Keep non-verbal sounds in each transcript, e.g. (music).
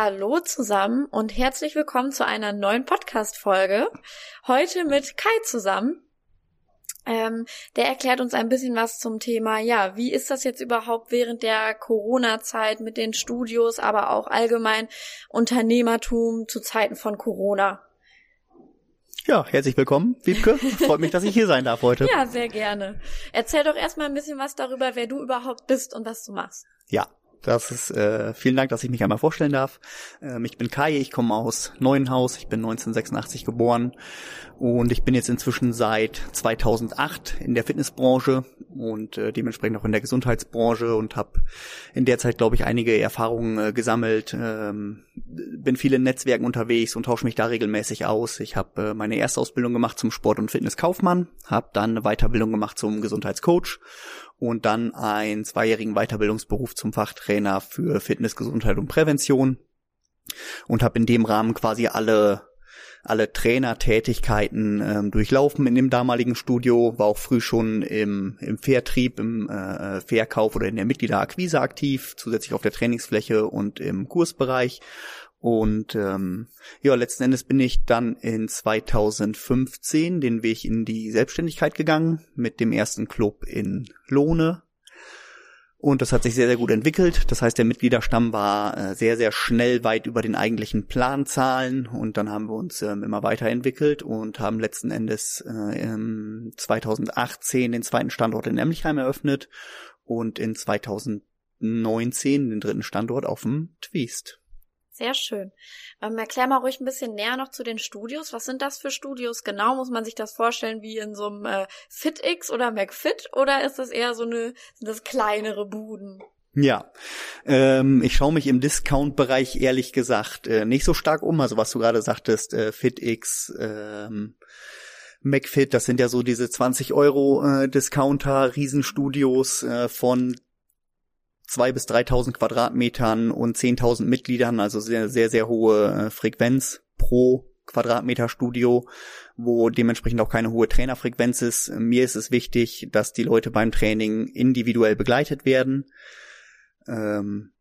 Hallo zusammen und herzlich willkommen zu einer neuen Podcast-Folge. Heute mit Kai zusammen. Ähm, der erklärt uns ein bisschen was zum Thema, ja, wie ist das jetzt überhaupt während der Corona-Zeit mit den Studios, aber auch allgemein Unternehmertum zu Zeiten von Corona? Ja, herzlich willkommen, Wiebke. Freut mich, dass ich hier sein darf heute. (laughs) Ja, sehr gerne. Erzähl doch erstmal ein bisschen was darüber, wer du überhaupt bist und was du machst. Ja, das ist äh, vielen Dank, dass ich mich einmal vorstellen darf. Ähm, ich bin Kai, ich komme aus Neuenhaus, ich bin 1986 geboren und ich bin jetzt inzwischen seit 2008 in der Fitnessbranche und äh, dementsprechend auch in der Gesundheitsbranche und habe in der Zeit, glaube ich, einige Erfahrungen äh, gesammelt. Ähm, bin viel in Netzwerken unterwegs und tausche mich da regelmäßig aus. Ich habe äh, meine erste Ausbildung gemacht zum Sport- und Fitnesskaufmann, habe dann eine Weiterbildung gemacht zum Gesundheitscoach und dann einen zweijährigen Weiterbildungsberuf zum Fachtrainer für Fitness, Gesundheit und Prävention. Und habe in dem Rahmen quasi alle alle Trainertätigkeiten ähm, durchlaufen in dem damaligen Studio, war auch früh schon im, im Vertrieb, im äh, Verkauf oder in der Mitgliederakquise aktiv, zusätzlich auf der Trainingsfläche und im Kursbereich und ähm, ja, letzten Endes bin ich dann in 2015 den Weg in die Selbstständigkeit gegangen mit dem ersten Club in Lohne. Und das hat sich sehr, sehr gut entwickelt. Das heißt, der Mitgliederstamm war äh, sehr, sehr schnell weit über den eigentlichen Planzahlen. Und dann haben wir uns ähm, immer weiterentwickelt und haben letzten Endes äh, 2018 den zweiten Standort in Emlichheim eröffnet und in 2019 den dritten Standort auf dem Twist. Sehr schön. Ähm, erklär mal ruhig ein bisschen näher noch zu den Studios. Was sind das für Studios genau? Muss man sich das vorstellen wie in so einem äh, FitX oder McFit oder ist das eher so eine, sind das kleinere Buden? Ja, ähm, ich schaue mich im Discount-Bereich ehrlich gesagt äh, nicht so stark um. Also was du gerade sagtest, äh, FitX, ähm, McFit, das sind ja so diese 20 Euro äh, Discounter, Riesenstudios äh, von zwei bis 3.000 Quadratmetern und 10.000 Mitgliedern, also sehr, sehr, sehr hohe äh, Frequenz pro Quadratmeter Studio, wo dementsprechend auch keine hohe Trainerfrequenz ist. Mir ist es wichtig, dass die Leute beim Training individuell begleitet werden. Ähm,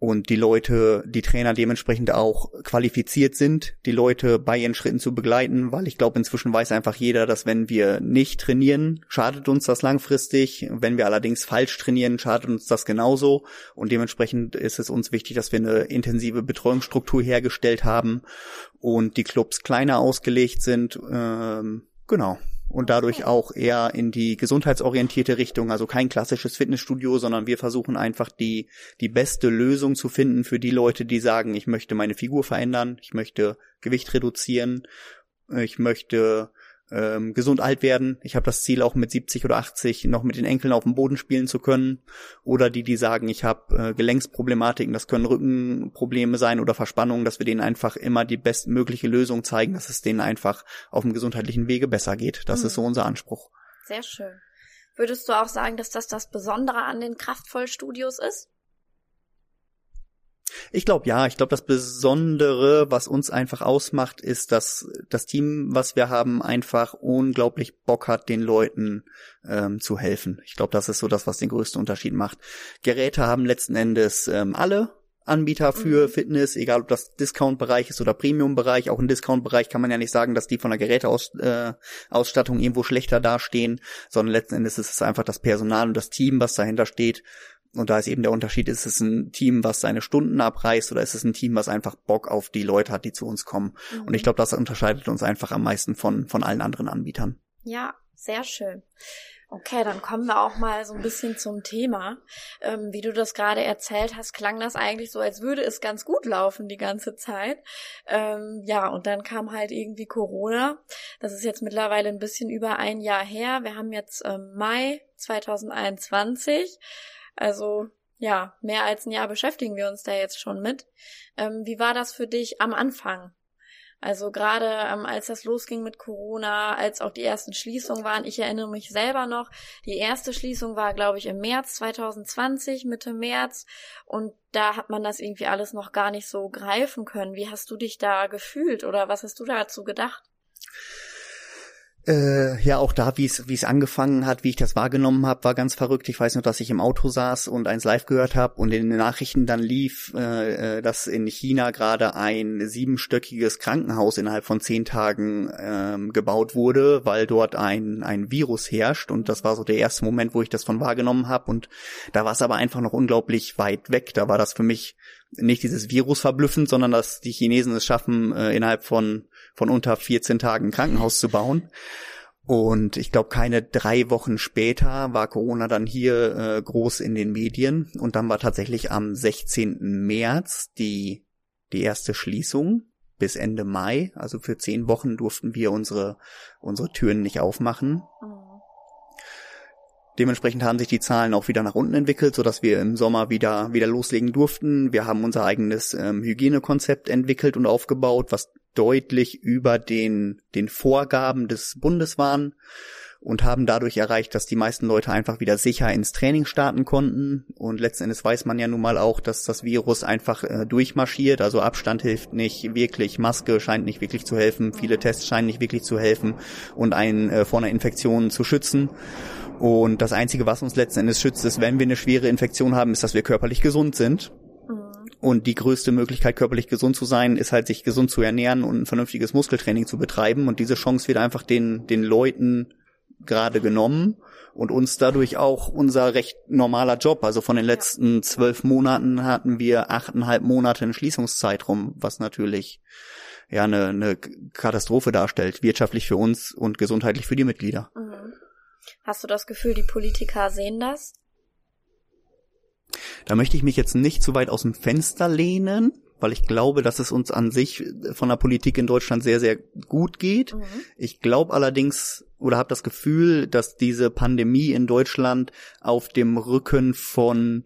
und die Leute, die Trainer dementsprechend auch qualifiziert sind, die Leute bei ihren Schritten zu begleiten, weil ich glaube, inzwischen weiß einfach jeder, dass wenn wir nicht trainieren, schadet uns das langfristig. Wenn wir allerdings falsch trainieren, schadet uns das genauso. Und dementsprechend ist es uns wichtig, dass wir eine intensive Betreuungsstruktur hergestellt haben und die Clubs kleiner ausgelegt sind. Ähm, genau und dadurch auch eher in die gesundheitsorientierte Richtung, also kein klassisches Fitnessstudio, sondern wir versuchen einfach die, die beste Lösung zu finden für die Leute, die sagen, ich möchte meine Figur verändern, ich möchte Gewicht reduzieren, ich möchte ähm, gesund alt werden. Ich habe das Ziel auch mit 70 oder 80 noch mit den Enkeln auf dem Boden spielen zu können. Oder die, die sagen, ich habe äh, Gelenksproblematiken, das können Rückenprobleme sein oder Verspannungen, dass wir denen einfach immer die bestmögliche Lösung zeigen, dass es denen einfach auf dem gesundheitlichen Wege besser geht. Das mhm. ist so unser Anspruch. Sehr schön. Würdest du auch sagen, dass das das Besondere an den Kraftvollstudios ist? Ich glaube ja, ich glaube das Besondere, was uns einfach ausmacht, ist, dass das Team, was wir haben, einfach unglaublich Bock hat, den Leuten ähm, zu helfen. Ich glaube, das ist so das, was den größten Unterschied macht. Geräte haben letzten Endes ähm, alle, Anbieter für mhm. Fitness, egal ob das Discount-Bereich ist oder Premium-Bereich. Auch im Discount-Bereich kann man ja nicht sagen, dass die von der Geräteausstattung äh, irgendwo schlechter dastehen, sondern letzten Endes ist es einfach das Personal und das Team, was dahinter steht, und da ist eben der Unterschied, ist es ein Team, was seine Stunden abreißt oder ist es ein Team, was einfach Bock auf die Leute hat, die zu uns kommen. Mhm. Und ich glaube, das unterscheidet uns einfach am meisten von, von allen anderen Anbietern. Ja, sehr schön. Okay, dann kommen wir auch mal so ein bisschen zum Thema. Ähm, wie du das gerade erzählt hast, klang das eigentlich so, als würde es ganz gut laufen die ganze Zeit. Ähm, ja, und dann kam halt irgendwie Corona. Das ist jetzt mittlerweile ein bisschen über ein Jahr her. Wir haben jetzt ähm, Mai 2021. Also ja, mehr als ein Jahr beschäftigen wir uns da jetzt schon mit. Ähm, wie war das für dich am Anfang? Also gerade ähm, als das losging mit Corona, als auch die ersten Schließungen waren, ich erinnere mich selber noch, die erste Schließung war, glaube ich, im März 2020, Mitte März, und da hat man das irgendwie alles noch gar nicht so greifen können. Wie hast du dich da gefühlt oder was hast du dazu gedacht? Äh, ja, auch da, wie es wie es angefangen hat, wie ich das wahrgenommen habe, war ganz verrückt. Ich weiß nur, dass ich im Auto saß und eins live gehört habe und in den Nachrichten dann lief, äh, äh, dass in China gerade ein siebenstöckiges Krankenhaus innerhalb von zehn Tagen ähm, gebaut wurde, weil dort ein ein Virus herrscht. Und das war so der erste Moment, wo ich das von wahrgenommen habe. Und da war es aber einfach noch unglaublich weit weg. Da war das für mich nicht dieses Virus verblüffend, sondern dass die Chinesen es schaffen, äh, innerhalb von von unter 14 Tagen ein Krankenhaus zu bauen. Und ich glaube, keine drei Wochen später war Corona dann hier äh, groß in den Medien. Und dann war tatsächlich am 16. März die, die erste Schließung bis Ende Mai. Also für zehn Wochen durften wir unsere, unsere Türen nicht aufmachen. Mhm. Dementsprechend haben sich die Zahlen auch wieder nach unten entwickelt, so dass wir im Sommer wieder wieder loslegen durften. Wir haben unser eigenes ähm, Hygienekonzept entwickelt und aufgebaut, was deutlich über den den Vorgaben des Bundes waren und haben dadurch erreicht, dass die meisten Leute einfach wieder sicher ins Training starten konnten. Und letzten Endes weiß man ja nun mal auch, dass das Virus einfach äh, durchmarschiert. Also Abstand hilft nicht wirklich, Maske scheint nicht wirklich zu helfen, viele Tests scheinen nicht wirklich zu helfen und einen äh, vor einer Infektion zu schützen. Und das Einzige, was uns letzten Endes schützt, ist, wenn wir eine schwere Infektion haben, ist, dass wir körperlich gesund sind. Mhm. Und die größte Möglichkeit, körperlich gesund zu sein, ist halt, sich gesund zu ernähren und ein vernünftiges Muskeltraining zu betreiben. Und diese Chance wird einfach den, den Leuten gerade genommen und uns dadurch auch unser recht normaler Job. Also von den letzten zwölf Monaten hatten wir achteinhalb Monate in Schließungszeitraum, was natürlich ja eine, eine Katastrophe darstellt, wirtschaftlich für uns und gesundheitlich für die Mitglieder. Mhm. Hast du das Gefühl, die Politiker sehen das? Da möchte ich mich jetzt nicht zu weit aus dem Fenster lehnen, weil ich glaube, dass es uns an sich von der Politik in Deutschland sehr, sehr gut geht. Mhm. Ich glaube allerdings oder habe das Gefühl, dass diese Pandemie in Deutschland auf dem Rücken von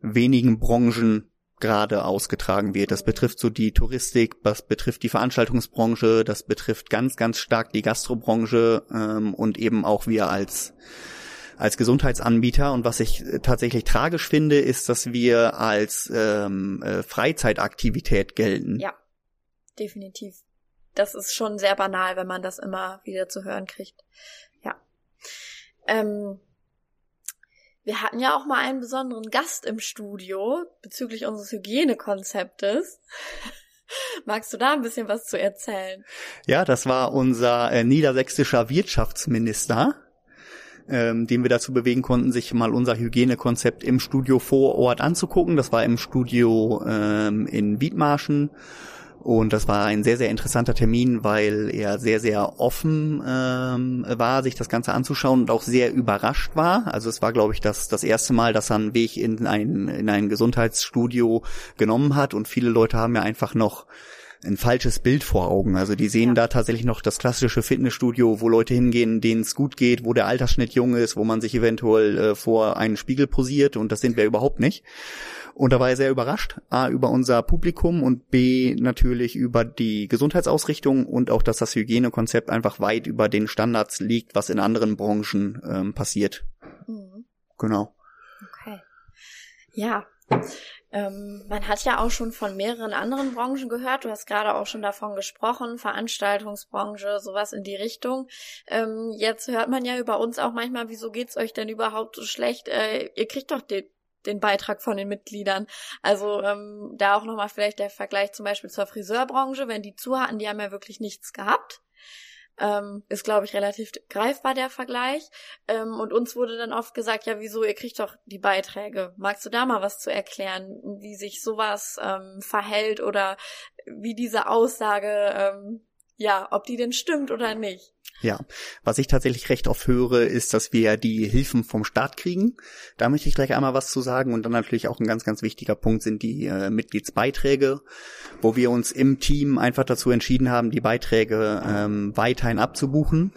wenigen Branchen gerade ausgetragen wird. Das betrifft so die Touristik, das betrifft die Veranstaltungsbranche, das betrifft ganz, ganz stark die Gastrobranche ähm, und eben auch wir als als Gesundheitsanbieter. Und was ich tatsächlich tragisch finde, ist, dass wir als ähm, äh, Freizeitaktivität gelten. Ja, definitiv. Das ist schon sehr banal, wenn man das immer wieder zu hören kriegt. Ja. Ähm, wir hatten ja auch mal einen besonderen Gast im Studio bezüglich unseres Hygienekonzeptes. (laughs) Magst du da ein bisschen was zu erzählen? Ja, das war unser äh, niedersächsischer Wirtschaftsminister, ähm, den wir dazu bewegen konnten, sich mal unser Hygienekonzept im Studio vor Ort anzugucken. Das war im Studio ähm, in Wiedmarschen. Und das war ein sehr, sehr interessanter Termin, weil er sehr, sehr offen ähm, war, sich das Ganze anzuschauen und auch sehr überrascht war. Also es war, glaube ich, das, das erste Mal, dass er einen Weg in ein, in ein Gesundheitsstudio genommen hat. Und viele Leute haben ja einfach noch ein falsches Bild vor Augen. Also die sehen ja. da tatsächlich noch das klassische Fitnessstudio, wo Leute hingehen, denen es gut geht, wo der Altersschnitt jung ist, wo man sich eventuell äh, vor einen Spiegel posiert und das sind wir überhaupt nicht. Und da war er sehr überrascht, A, über unser Publikum und B, natürlich über die Gesundheitsausrichtung und auch, dass das Hygienekonzept einfach weit über den Standards liegt, was in anderen Branchen ähm, passiert. Mhm. Genau. Okay. Ja. Ähm, man hat ja auch schon von mehreren anderen Branchen gehört. Du hast gerade auch schon davon gesprochen, Veranstaltungsbranche, sowas in die Richtung. Ähm, jetzt hört man ja über uns auch manchmal, wieso geht's euch denn überhaupt so schlecht? Äh, ihr kriegt doch den den Beitrag von den Mitgliedern. Also ähm, da auch nochmal vielleicht der Vergleich zum Beispiel zur Friseurbranche, wenn die zu hatten, die haben ja wirklich nichts gehabt. Ähm, ist, glaube ich, relativ greifbar der Vergleich. Ähm, und uns wurde dann oft gesagt, ja, wieso, ihr kriegt doch die Beiträge. Magst du da mal was zu erklären, wie sich sowas ähm, verhält oder wie diese Aussage, ähm, ja, ob die denn stimmt oder nicht? Ja, was ich tatsächlich recht oft höre, ist, dass wir die Hilfen vom Staat kriegen. Da möchte ich gleich einmal was zu sagen. Und dann natürlich auch ein ganz, ganz wichtiger Punkt sind die äh, Mitgliedsbeiträge, wo wir uns im Team einfach dazu entschieden haben, die Beiträge ähm, weiterhin abzubuchen.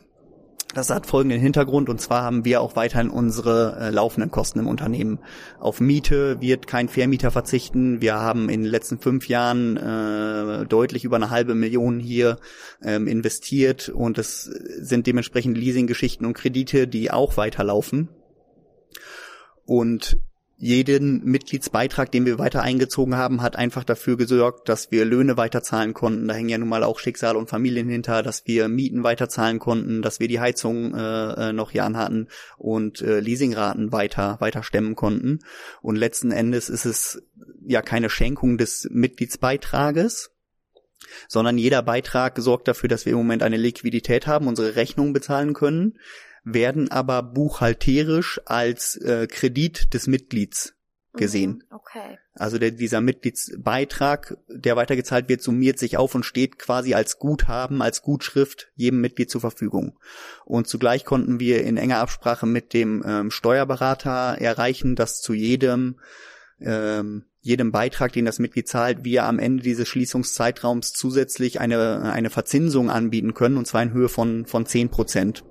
Das hat folgenden Hintergrund und zwar haben wir auch weiterhin unsere äh, laufenden Kosten im Unternehmen. Auf Miete wird kein Vermieter verzichten. Wir haben in den letzten fünf Jahren äh, deutlich über eine halbe Million hier ähm, investiert und es sind dementsprechend Leasinggeschichten und Kredite, die auch weiterlaufen. Und jeden Mitgliedsbeitrag, den wir weiter eingezogen haben, hat einfach dafür gesorgt, dass wir Löhne weiterzahlen konnten. Da hängen ja nun mal auch Schicksal und Familien hinter, dass wir Mieten weiterzahlen konnten, dass wir die Heizung äh, äh, noch hier anhatten und äh, Leasingraten weiter weiter stemmen konnten. Und letzten Endes ist es ja keine Schenkung des Mitgliedsbeitrages, sondern jeder Beitrag sorgt dafür, dass wir im Moment eine Liquidität haben, unsere Rechnungen bezahlen können werden aber buchhalterisch als äh, Kredit des Mitglieds gesehen. Mhm, okay. Also der, dieser Mitgliedsbeitrag, der weitergezahlt wird, summiert sich auf und steht quasi als Guthaben, als Gutschrift jedem Mitglied zur Verfügung. Und zugleich konnten wir in enger Absprache mit dem ähm, Steuerberater erreichen, dass zu jedem ähm, jedem Beitrag, den das Mitglied zahlt, wir am Ende dieses Schließungszeitraums zusätzlich eine, eine Verzinsung anbieten können, und zwar in Höhe von, von zehn Prozent.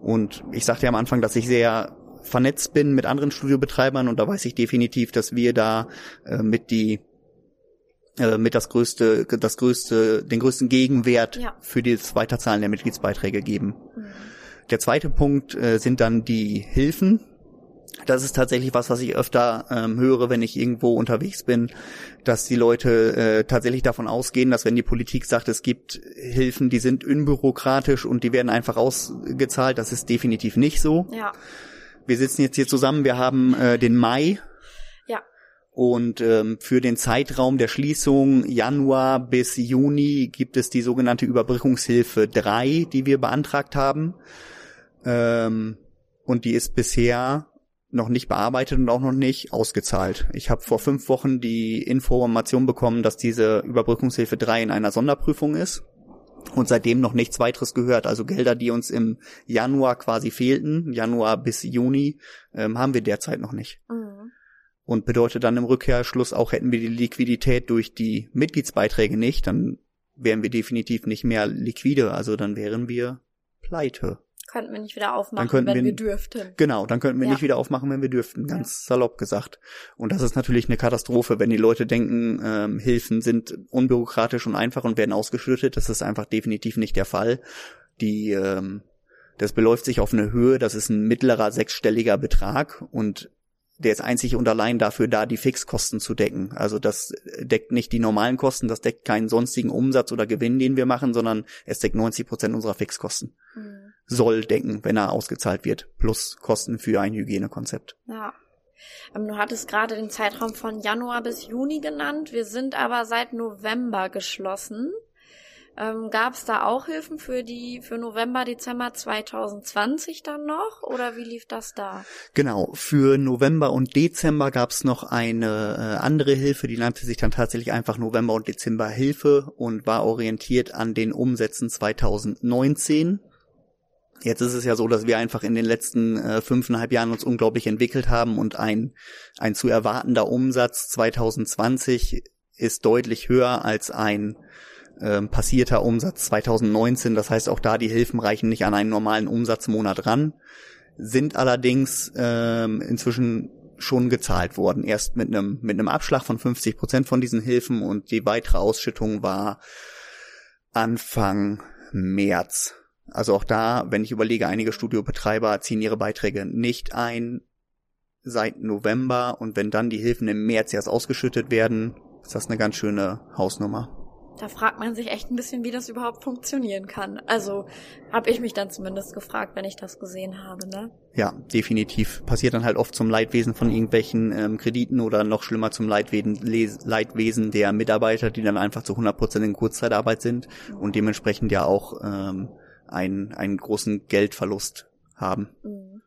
Und ich sagte ja am Anfang, dass ich sehr vernetzt bin mit anderen Studiobetreibern und da weiß ich definitiv, dass wir da äh, mit die äh, mit das größte, das größte, den größten Gegenwert ja. für das Weiterzahlen der Mitgliedsbeiträge geben. Mhm. Der zweite Punkt äh, sind dann die Hilfen, das ist tatsächlich was, was ich öfter ähm, höre, wenn ich irgendwo unterwegs bin, dass die Leute äh, tatsächlich davon ausgehen, dass wenn die Politik sagt, es gibt Hilfen, die sind unbürokratisch und die werden einfach ausgezahlt, das ist definitiv nicht so. Ja. Wir sitzen jetzt hier zusammen, wir haben äh, den Mai. Ja. Und ähm, für den Zeitraum der Schließung Januar bis Juni gibt es die sogenannte Überbrückungshilfe 3, die wir beantragt haben. Ähm, und die ist bisher noch nicht bearbeitet und auch noch nicht ausgezahlt. Ich habe vor fünf Wochen die Information bekommen, dass diese Überbrückungshilfe 3 in einer Sonderprüfung ist und seitdem noch nichts weiteres gehört. Also Gelder, die uns im Januar quasi fehlten, Januar bis Juni, ähm, haben wir derzeit noch nicht. Mhm. Und bedeutet dann im Rückkehrschluss auch, hätten wir die Liquidität durch die Mitgliedsbeiträge nicht, dann wären wir definitiv nicht mehr liquide, also dann wären wir pleite könnten wir nicht wieder aufmachen, wenn wir, wir, dürften. Genau, dann könnten wir ja. nicht wieder aufmachen, wenn wir dürften, ganz ja. salopp gesagt. Und das ist natürlich eine Katastrophe, wenn die Leute denken, ähm, Hilfen sind unbürokratisch und einfach und werden ausgeschüttet. Das ist einfach definitiv nicht der Fall. Die ähm, das beläuft sich auf eine Höhe, das ist ein mittlerer sechsstelliger Betrag und der ist einzig und allein dafür da, die Fixkosten zu decken. Also das deckt nicht die normalen Kosten, das deckt keinen sonstigen Umsatz oder Gewinn, den wir machen, sondern es deckt 90 Prozent unserer Fixkosten. Mhm soll decken, wenn er ausgezahlt wird, plus Kosten für ein Hygienekonzept. Ja. Ähm, du hattest gerade den Zeitraum von Januar bis Juni genannt. Wir sind aber seit November geschlossen. Ähm, Gab es da auch Hilfen für die für November, Dezember 2020 dann noch oder wie lief das da? Genau, für November und Dezember gab es noch eine äh, andere Hilfe, die nannte sich dann tatsächlich einfach November und Dezember Hilfe und war orientiert an den Umsätzen 2019. Jetzt ist es ja so, dass wir einfach in den letzten äh, fünfeinhalb Jahren uns unglaublich entwickelt haben und ein, ein zu erwartender Umsatz 2020 ist deutlich höher als ein ähm, passierter Umsatz 2019. Das heißt, auch da die Hilfen reichen nicht an einen normalen Umsatzmonat ran, sind allerdings ähm, inzwischen schon gezahlt worden. Erst mit einem mit einem Abschlag von 50 Prozent von diesen Hilfen und die weitere Ausschüttung war Anfang März also auch da, wenn ich überlege, einige Studiobetreiber ziehen ihre Beiträge nicht ein seit November und wenn dann die Hilfen im März erst ausgeschüttet werden, ist das eine ganz schöne Hausnummer. Da fragt man sich echt ein bisschen, wie das überhaupt funktionieren kann. Also habe ich mich dann zumindest gefragt, wenn ich das gesehen habe, ne? Ja, definitiv. Passiert dann halt oft zum Leidwesen von irgendwelchen ähm, Krediten oder noch schlimmer zum Leidwesen, Leidwesen der Mitarbeiter, die dann einfach zu 100% in Kurzzeitarbeit sind und dementsprechend ja auch ähm, einen, einen großen Geldverlust haben. Mhm.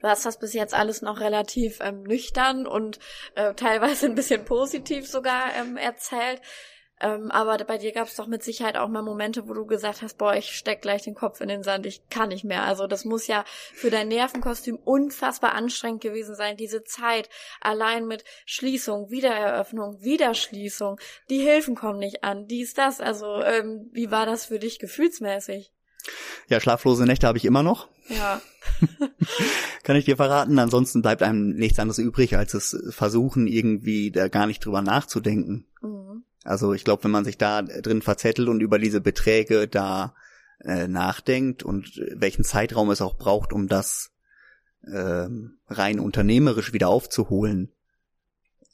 Du hast das bis jetzt alles noch relativ ähm, nüchtern und äh, teilweise ein bisschen positiv sogar ähm, erzählt. Ähm, aber bei dir gab es doch mit Sicherheit auch mal Momente, wo du gesagt hast, boah, ich steck gleich den Kopf in den Sand, ich kann nicht mehr. Also das muss ja für dein Nervenkostüm unfassbar anstrengend gewesen sein, diese Zeit allein mit Schließung, Wiedereröffnung, Wiederschließung, die Hilfen kommen nicht an, dies, das. Also ähm, wie war das für dich gefühlsmäßig? Ja, schlaflose Nächte habe ich immer noch. Ja. (laughs) Kann ich dir verraten. Ansonsten bleibt einem nichts anderes übrig, als es versuchen, irgendwie da gar nicht drüber nachzudenken. Mhm. Also ich glaube, wenn man sich da drin verzettelt und über diese Beträge da äh, nachdenkt und welchen Zeitraum es auch braucht, um das äh, rein unternehmerisch wieder aufzuholen,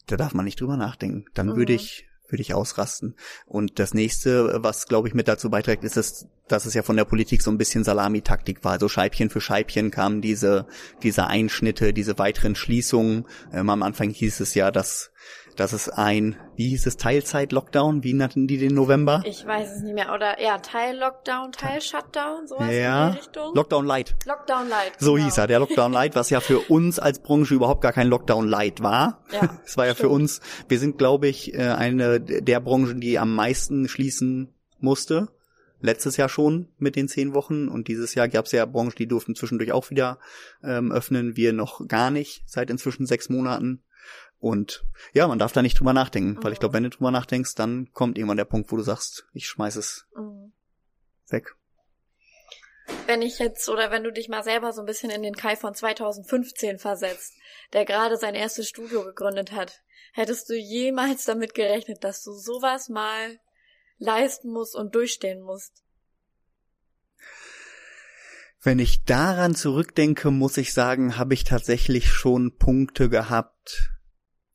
da darf man nicht drüber nachdenken. Dann mhm. würde ich würde ich ausrasten. Und das nächste, was glaube ich mit dazu beiträgt, ist es, dass es ja von der Politik so ein bisschen Salamitaktik war. Also Scheibchen für Scheibchen kamen diese diese Einschnitte, diese weiteren Schließungen. Ähm, am Anfang hieß es ja, dass das ist ein, wie hieß es, Teilzeit-Lockdown? Wie nannten die den November? Ich weiß es nicht mehr. Oder ja, Teil-Lockdown, Teil-Shutdown, sowas ja. in die Richtung. Lockdown Light. Lockdown Light. So genau. hieß er, der Lockdown Light, was ja für uns als Branche überhaupt gar kein Lockdown Light war. Ja, (laughs) es war ja für uns, wir sind, glaube ich, äh, eine der Branchen, die am meisten schließen musste. Letztes Jahr schon mit den zehn Wochen und dieses Jahr gab es ja Branchen, die durften zwischendurch auch wieder ähm, öffnen. Wir noch gar nicht, seit inzwischen sechs Monaten. Und ja, man darf da nicht drüber nachdenken, mhm. weil ich glaube, wenn du drüber nachdenkst, dann kommt irgendwann der Punkt, wo du sagst, ich schmeiß es mhm. weg. Wenn ich jetzt oder wenn du dich mal selber so ein bisschen in den Kai von 2015 versetzt, der gerade sein erstes Studio gegründet hat, hättest du jemals damit gerechnet, dass du sowas mal leisten musst und durchstehen musst? Wenn ich daran zurückdenke, muss ich sagen, habe ich tatsächlich schon Punkte gehabt,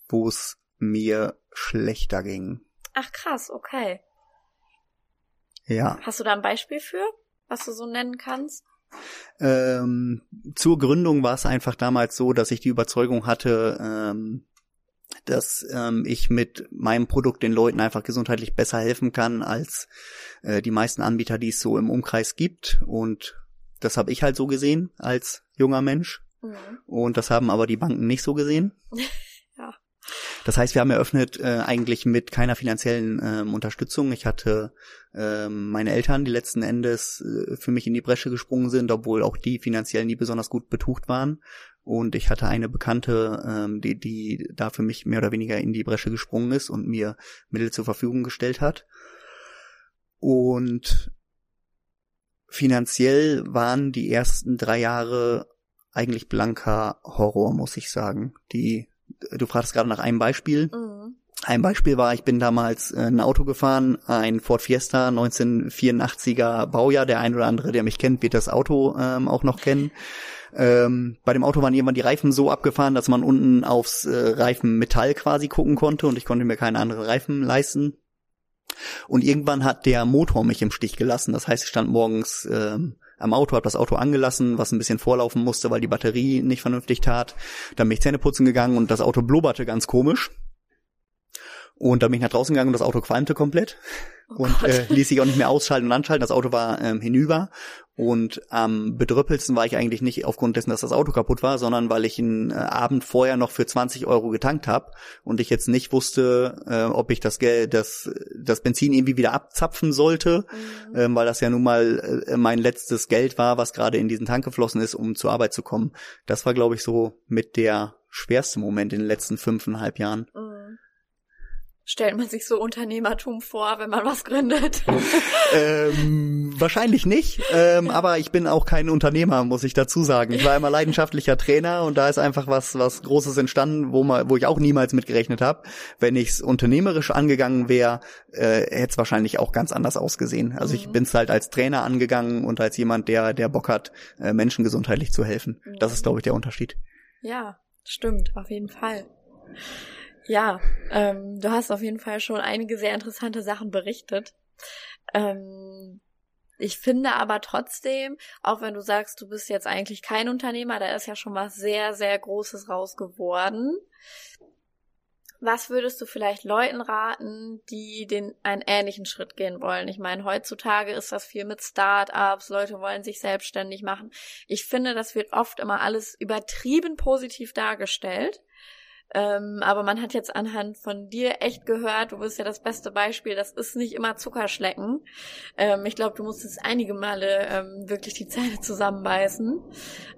wo es mir schlechter ging. Ach krass, okay. Ja. Hast du da ein Beispiel für, was du so nennen kannst? Ähm, zur Gründung war es einfach damals so, dass ich die Überzeugung hatte, ähm, dass ähm, ich mit meinem Produkt den Leuten einfach gesundheitlich besser helfen kann als äh, die meisten Anbieter, die es so im Umkreis gibt. Und das habe ich halt so gesehen als junger Mensch. Mhm. Und das haben aber die Banken nicht so gesehen. (laughs) Das heißt, wir haben eröffnet äh, eigentlich mit keiner finanziellen ähm, Unterstützung. Ich hatte ähm, meine Eltern, die letzten Endes äh, für mich in die Bresche gesprungen sind, obwohl auch die finanziell nie besonders gut betucht waren. Und ich hatte eine Bekannte, ähm, die, die da für mich mehr oder weniger in die Bresche gesprungen ist und mir Mittel zur Verfügung gestellt hat. Und finanziell waren die ersten drei Jahre eigentlich blanker Horror, muss ich sagen. Die du fragst gerade nach einem Beispiel. Mhm. Ein Beispiel war, ich bin damals äh, ein Auto gefahren, ein Ford Fiesta 1984er Baujahr. Der ein oder andere, der mich kennt, wird das Auto ähm, auch noch kennen. Ähm, bei dem Auto waren irgendwann die Reifen so abgefahren, dass man unten aufs äh, Reifenmetall quasi gucken konnte und ich konnte mir keine anderen Reifen leisten. Und irgendwann hat der Motor mich im Stich gelassen. Das heißt, ich stand morgens ähm, am Auto, habe das Auto angelassen, was ein bisschen vorlaufen musste, weil die Batterie nicht vernünftig tat. Dann bin ich Zähne putzen gegangen und das Auto blubberte ganz komisch. Und dann bin ich nach draußen gegangen und das Auto qualmte komplett oh und äh, ließ sich auch nicht mehr ausschalten und anschalten. Das Auto war ähm, hinüber und am bedröppelsten war ich eigentlich nicht aufgrund dessen, dass das Auto kaputt war, sondern weil ich einen äh, Abend vorher noch für 20 Euro getankt habe und ich jetzt nicht wusste, äh, ob ich das Geld, das, das Benzin irgendwie wieder abzapfen sollte, mhm. ähm, weil das ja nun mal äh, mein letztes Geld war, was gerade in diesen Tank geflossen ist, um zur Arbeit zu kommen. Das war, glaube ich, so mit der schwerste Moment in den letzten fünfeinhalb Jahren. Mhm stellt man sich so Unternehmertum vor, wenn man was gründet? (laughs) ähm, wahrscheinlich nicht, ähm, aber ich bin auch kein Unternehmer, muss ich dazu sagen. Ich war immer leidenschaftlicher Trainer und da ist einfach was was Großes entstanden, wo man, wo ich auch niemals mitgerechnet habe. Wenn ich es unternehmerisch angegangen wäre, äh, hätte es wahrscheinlich auch ganz anders ausgesehen. Also mhm. ich bin es halt als Trainer angegangen und als jemand, der der Bock hat, äh, Menschen gesundheitlich zu helfen. Mhm. Das ist, glaube ich, der Unterschied. Ja, stimmt, auf jeden Fall. Ja, ähm, du hast auf jeden Fall schon einige sehr interessante Sachen berichtet. Ähm, ich finde aber trotzdem, auch wenn du sagst, du bist jetzt eigentlich kein Unternehmer, da ist ja schon was sehr, sehr Großes raus geworden. Was würdest du vielleicht Leuten raten, die den einen ähnlichen Schritt gehen wollen? Ich meine, heutzutage ist das viel mit Start-ups, Leute wollen sich selbstständig machen. Ich finde, das wird oft immer alles übertrieben positiv dargestellt. Ähm, aber man hat jetzt anhand von dir echt gehört, du bist ja das beste Beispiel, das ist nicht immer Zuckerschlecken. Ähm, ich glaube, du musstest einige Male ähm, wirklich die Zähne zusammenbeißen.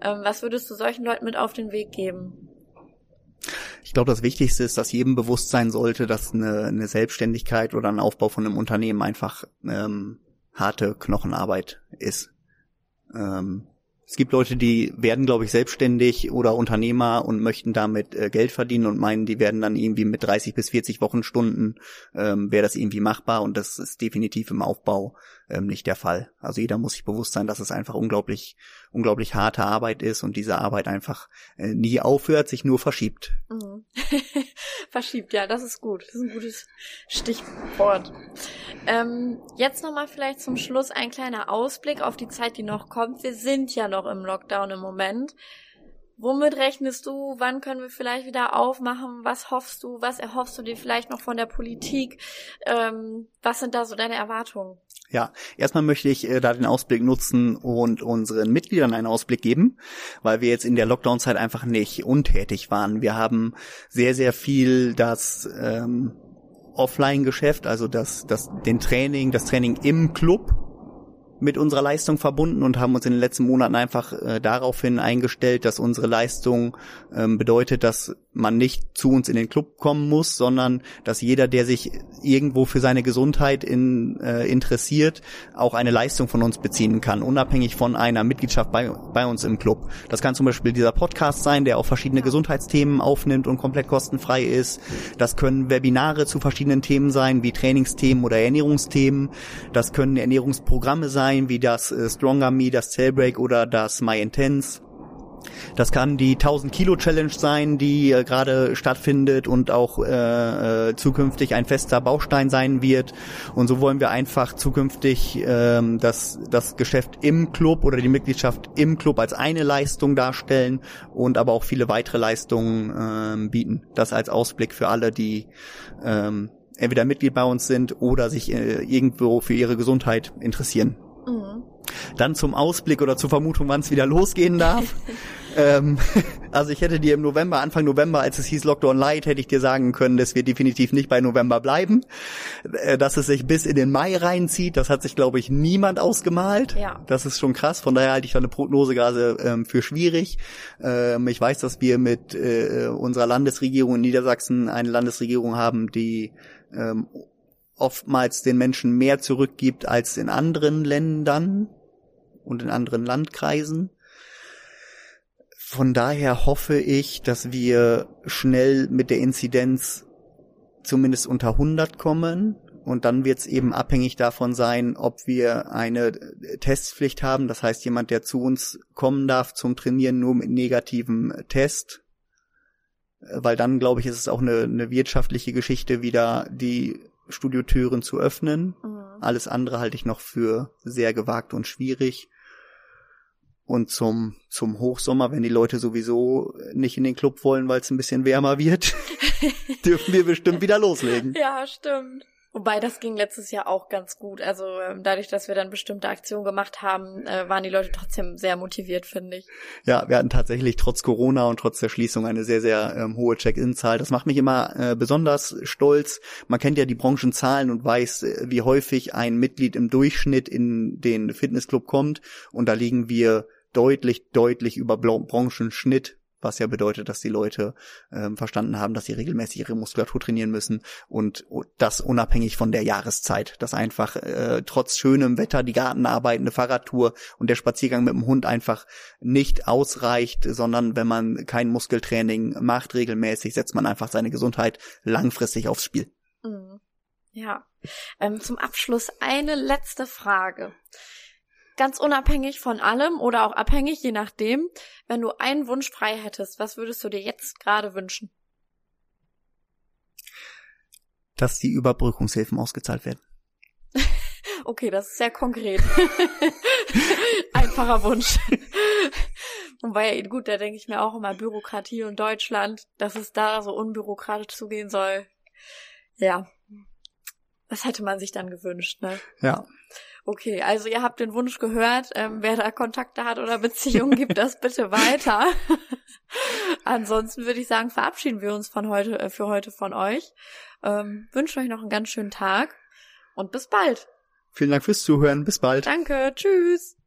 Ähm, was würdest du solchen Leuten mit auf den Weg geben? Ich glaube, das Wichtigste ist, dass jedem bewusst sein sollte, dass eine, eine Selbstständigkeit oder ein Aufbau von einem Unternehmen einfach ähm, harte Knochenarbeit ist. Ähm, es gibt Leute, die werden, glaube ich, selbstständig oder Unternehmer und möchten damit äh, Geld verdienen und meinen, die werden dann irgendwie mit 30 bis 40 Wochenstunden, ähm, wäre das irgendwie machbar und das ist definitiv im Aufbau ähm, nicht der Fall. Also jeder muss sich bewusst sein, dass es einfach unglaublich, unglaublich harte Arbeit ist und diese Arbeit einfach äh, nie aufhört, sich nur verschiebt. Mhm. (laughs) verschiebt, ja, das ist gut. Das ist ein gutes Stichwort. Ähm, jetzt nochmal vielleicht zum Schluss ein kleiner Ausblick auf die Zeit, die noch kommt. Wir sind ja noch im Lockdown im Moment. Womit rechnest du? Wann können wir vielleicht wieder aufmachen? Was hoffst du? Was erhoffst du dir vielleicht noch von der Politik? Ähm, was sind da so deine Erwartungen? Ja, erstmal möchte ich äh, da den Ausblick nutzen und unseren Mitgliedern einen Ausblick geben, weil wir jetzt in der Lockdown-Zeit einfach nicht untätig waren. Wir haben sehr, sehr viel das ähm, Offline-Geschäft, also das, das, den Training, das Training im Club mit unserer Leistung verbunden und haben uns in den letzten Monaten einfach äh, daraufhin eingestellt, dass unsere Leistung ähm, bedeutet, dass man nicht zu uns in den Club kommen muss, sondern dass jeder, der sich irgendwo für seine Gesundheit in, äh, interessiert, auch eine Leistung von uns beziehen kann, unabhängig von einer Mitgliedschaft bei, bei uns im Club. Das kann zum Beispiel dieser Podcast sein, der auch verschiedene Gesundheitsthemen aufnimmt und komplett kostenfrei ist. Das können Webinare zu verschiedenen Themen sein, wie Trainingsthemen oder Ernährungsthemen. Das können Ernährungsprogramme sein, wie das äh, Stronger Me, das Cellbreak oder das My Intense. Das kann die 1000 Kilo Challenge sein, die äh, gerade stattfindet und auch äh, äh, zukünftig ein fester Baustein sein wird. Und so wollen wir einfach zukünftig ähm, das, das Geschäft im Club oder die Mitgliedschaft im Club als eine Leistung darstellen und aber auch viele weitere Leistungen ähm, bieten. Das als Ausblick für alle, die ähm, entweder Mitglied bei uns sind oder sich äh, irgendwo für ihre Gesundheit interessieren. Mhm. Dann zum Ausblick oder zur Vermutung, wann es wieder losgehen darf. (laughs) ähm, (laughs) also ich hätte dir im November, Anfang November, als es hieß Lockdown Light, hätte ich dir sagen können, dass wir definitiv nicht bei November bleiben. Äh, dass es sich bis in den Mai reinzieht, das hat sich, glaube ich, niemand ausgemalt. Ja. Das ist schon krass. Von daher halte ich da eine Prognose gerade ähm, für schwierig. Ähm, ich weiß, dass wir mit äh, unserer Landesregierung in Niedersachsen eine Landesregierung haben, die ähm, oftmals den Menschen mehr zurückgibt als in anderen Ländern und in anderen Landkreisen. Von daher hoffe ich, dass wir schnell mit der Inzidenz zumindest unter 100 kommen. Und dann wird es eben abhängig davon sein, ob wir eine Testpflicht haben. Das heißt, jemand, der zu uns kommen darf zum Trainieren nur mit negativem Test. Weil dann, glaube ich, ist es auch eine, eine wirtschaftliche Geschichte, wieder die Studiotüren zu öffnen. Mhm. Alles andere halte ich noch für sehr gewagt und schwierig. Und zum, zum Hochsommer, wenn die Leute sowieso nicht in den Club wollen, weil es ein bisschen wärmer wird, (laughs) dürfen wir bestimmt wieder loslegen. Ja, stimmt. Wobei das ging letztes Jahr auch ganz gut. Also ähm, dadurch, dass wir dann bestimmte Aktionen gemacht haben, äh, waren die Leute trotzdem sehr motiviert, finde ich. Ja, wir hatten tatsächlich trotz Corona und trotz der Schließung eine sehr, sehr ähm, hohe Check-in-Zahl. Das macht mich immer äh, besonders stolz. Man kennt ja die Branchenzahlen und weiß, äh, wie häufig ein Mitglied im Durchschnitt in den Fitnessclub kommt. Und da liegen wir deutlich, deutlich über Branchenschnitt was ja bedeutet, dass die Leute ähm, verstanden haben, dass sie regelmäßig ihre Muskulatur trainieren müssen und das unabhängig von der Jahreszeit, dass einfach äh, trotz schönem Wetter die Gartenarbeit, eine Fahrradtour und der Spaziergang mit dem Hund einfach nicht ausreicht, sondern wenn man kein Muskeltraining macht regelmäßig, setzt man einfach seine Gesundheit langfristig aufs Spiel. Mhm. Ja. Ähm, zum Abschluss eine letzte Frage ganz unabhängig von allem oder auch abhängig, je nachdem, wenn du einen Wunsch frei hättest, was würdest du dir jetzt gerade wünschen? Dass die Überbrückungshilfen ausgezahlt werden. (laughs) okay, das ist sehr konkret. (laughs) Einfacher Wunsch. (laughs) Wobei, gut, da denke ich mir auch immer Bürokratie und Deutschland, dass es da so unbürokratisch zugehen soll. Ja. Das hätte man sich dann gewünscht, ne? Ja. Okay, also ihr habt den Wunsch gehört. Ähm, wer da Kontakte hat oder Beziehungen, gibt das (laughs) bitte weiter. (laughs) Ansonsten würde ich sagen, verabschieden wir uns von heute, äh, für heute von euch. Ähm, wünschen euch noch einen ganz schönen Tag und bis bald. Vielen Dank fürs Zuhören. Bis bald. Danke. Tschüss.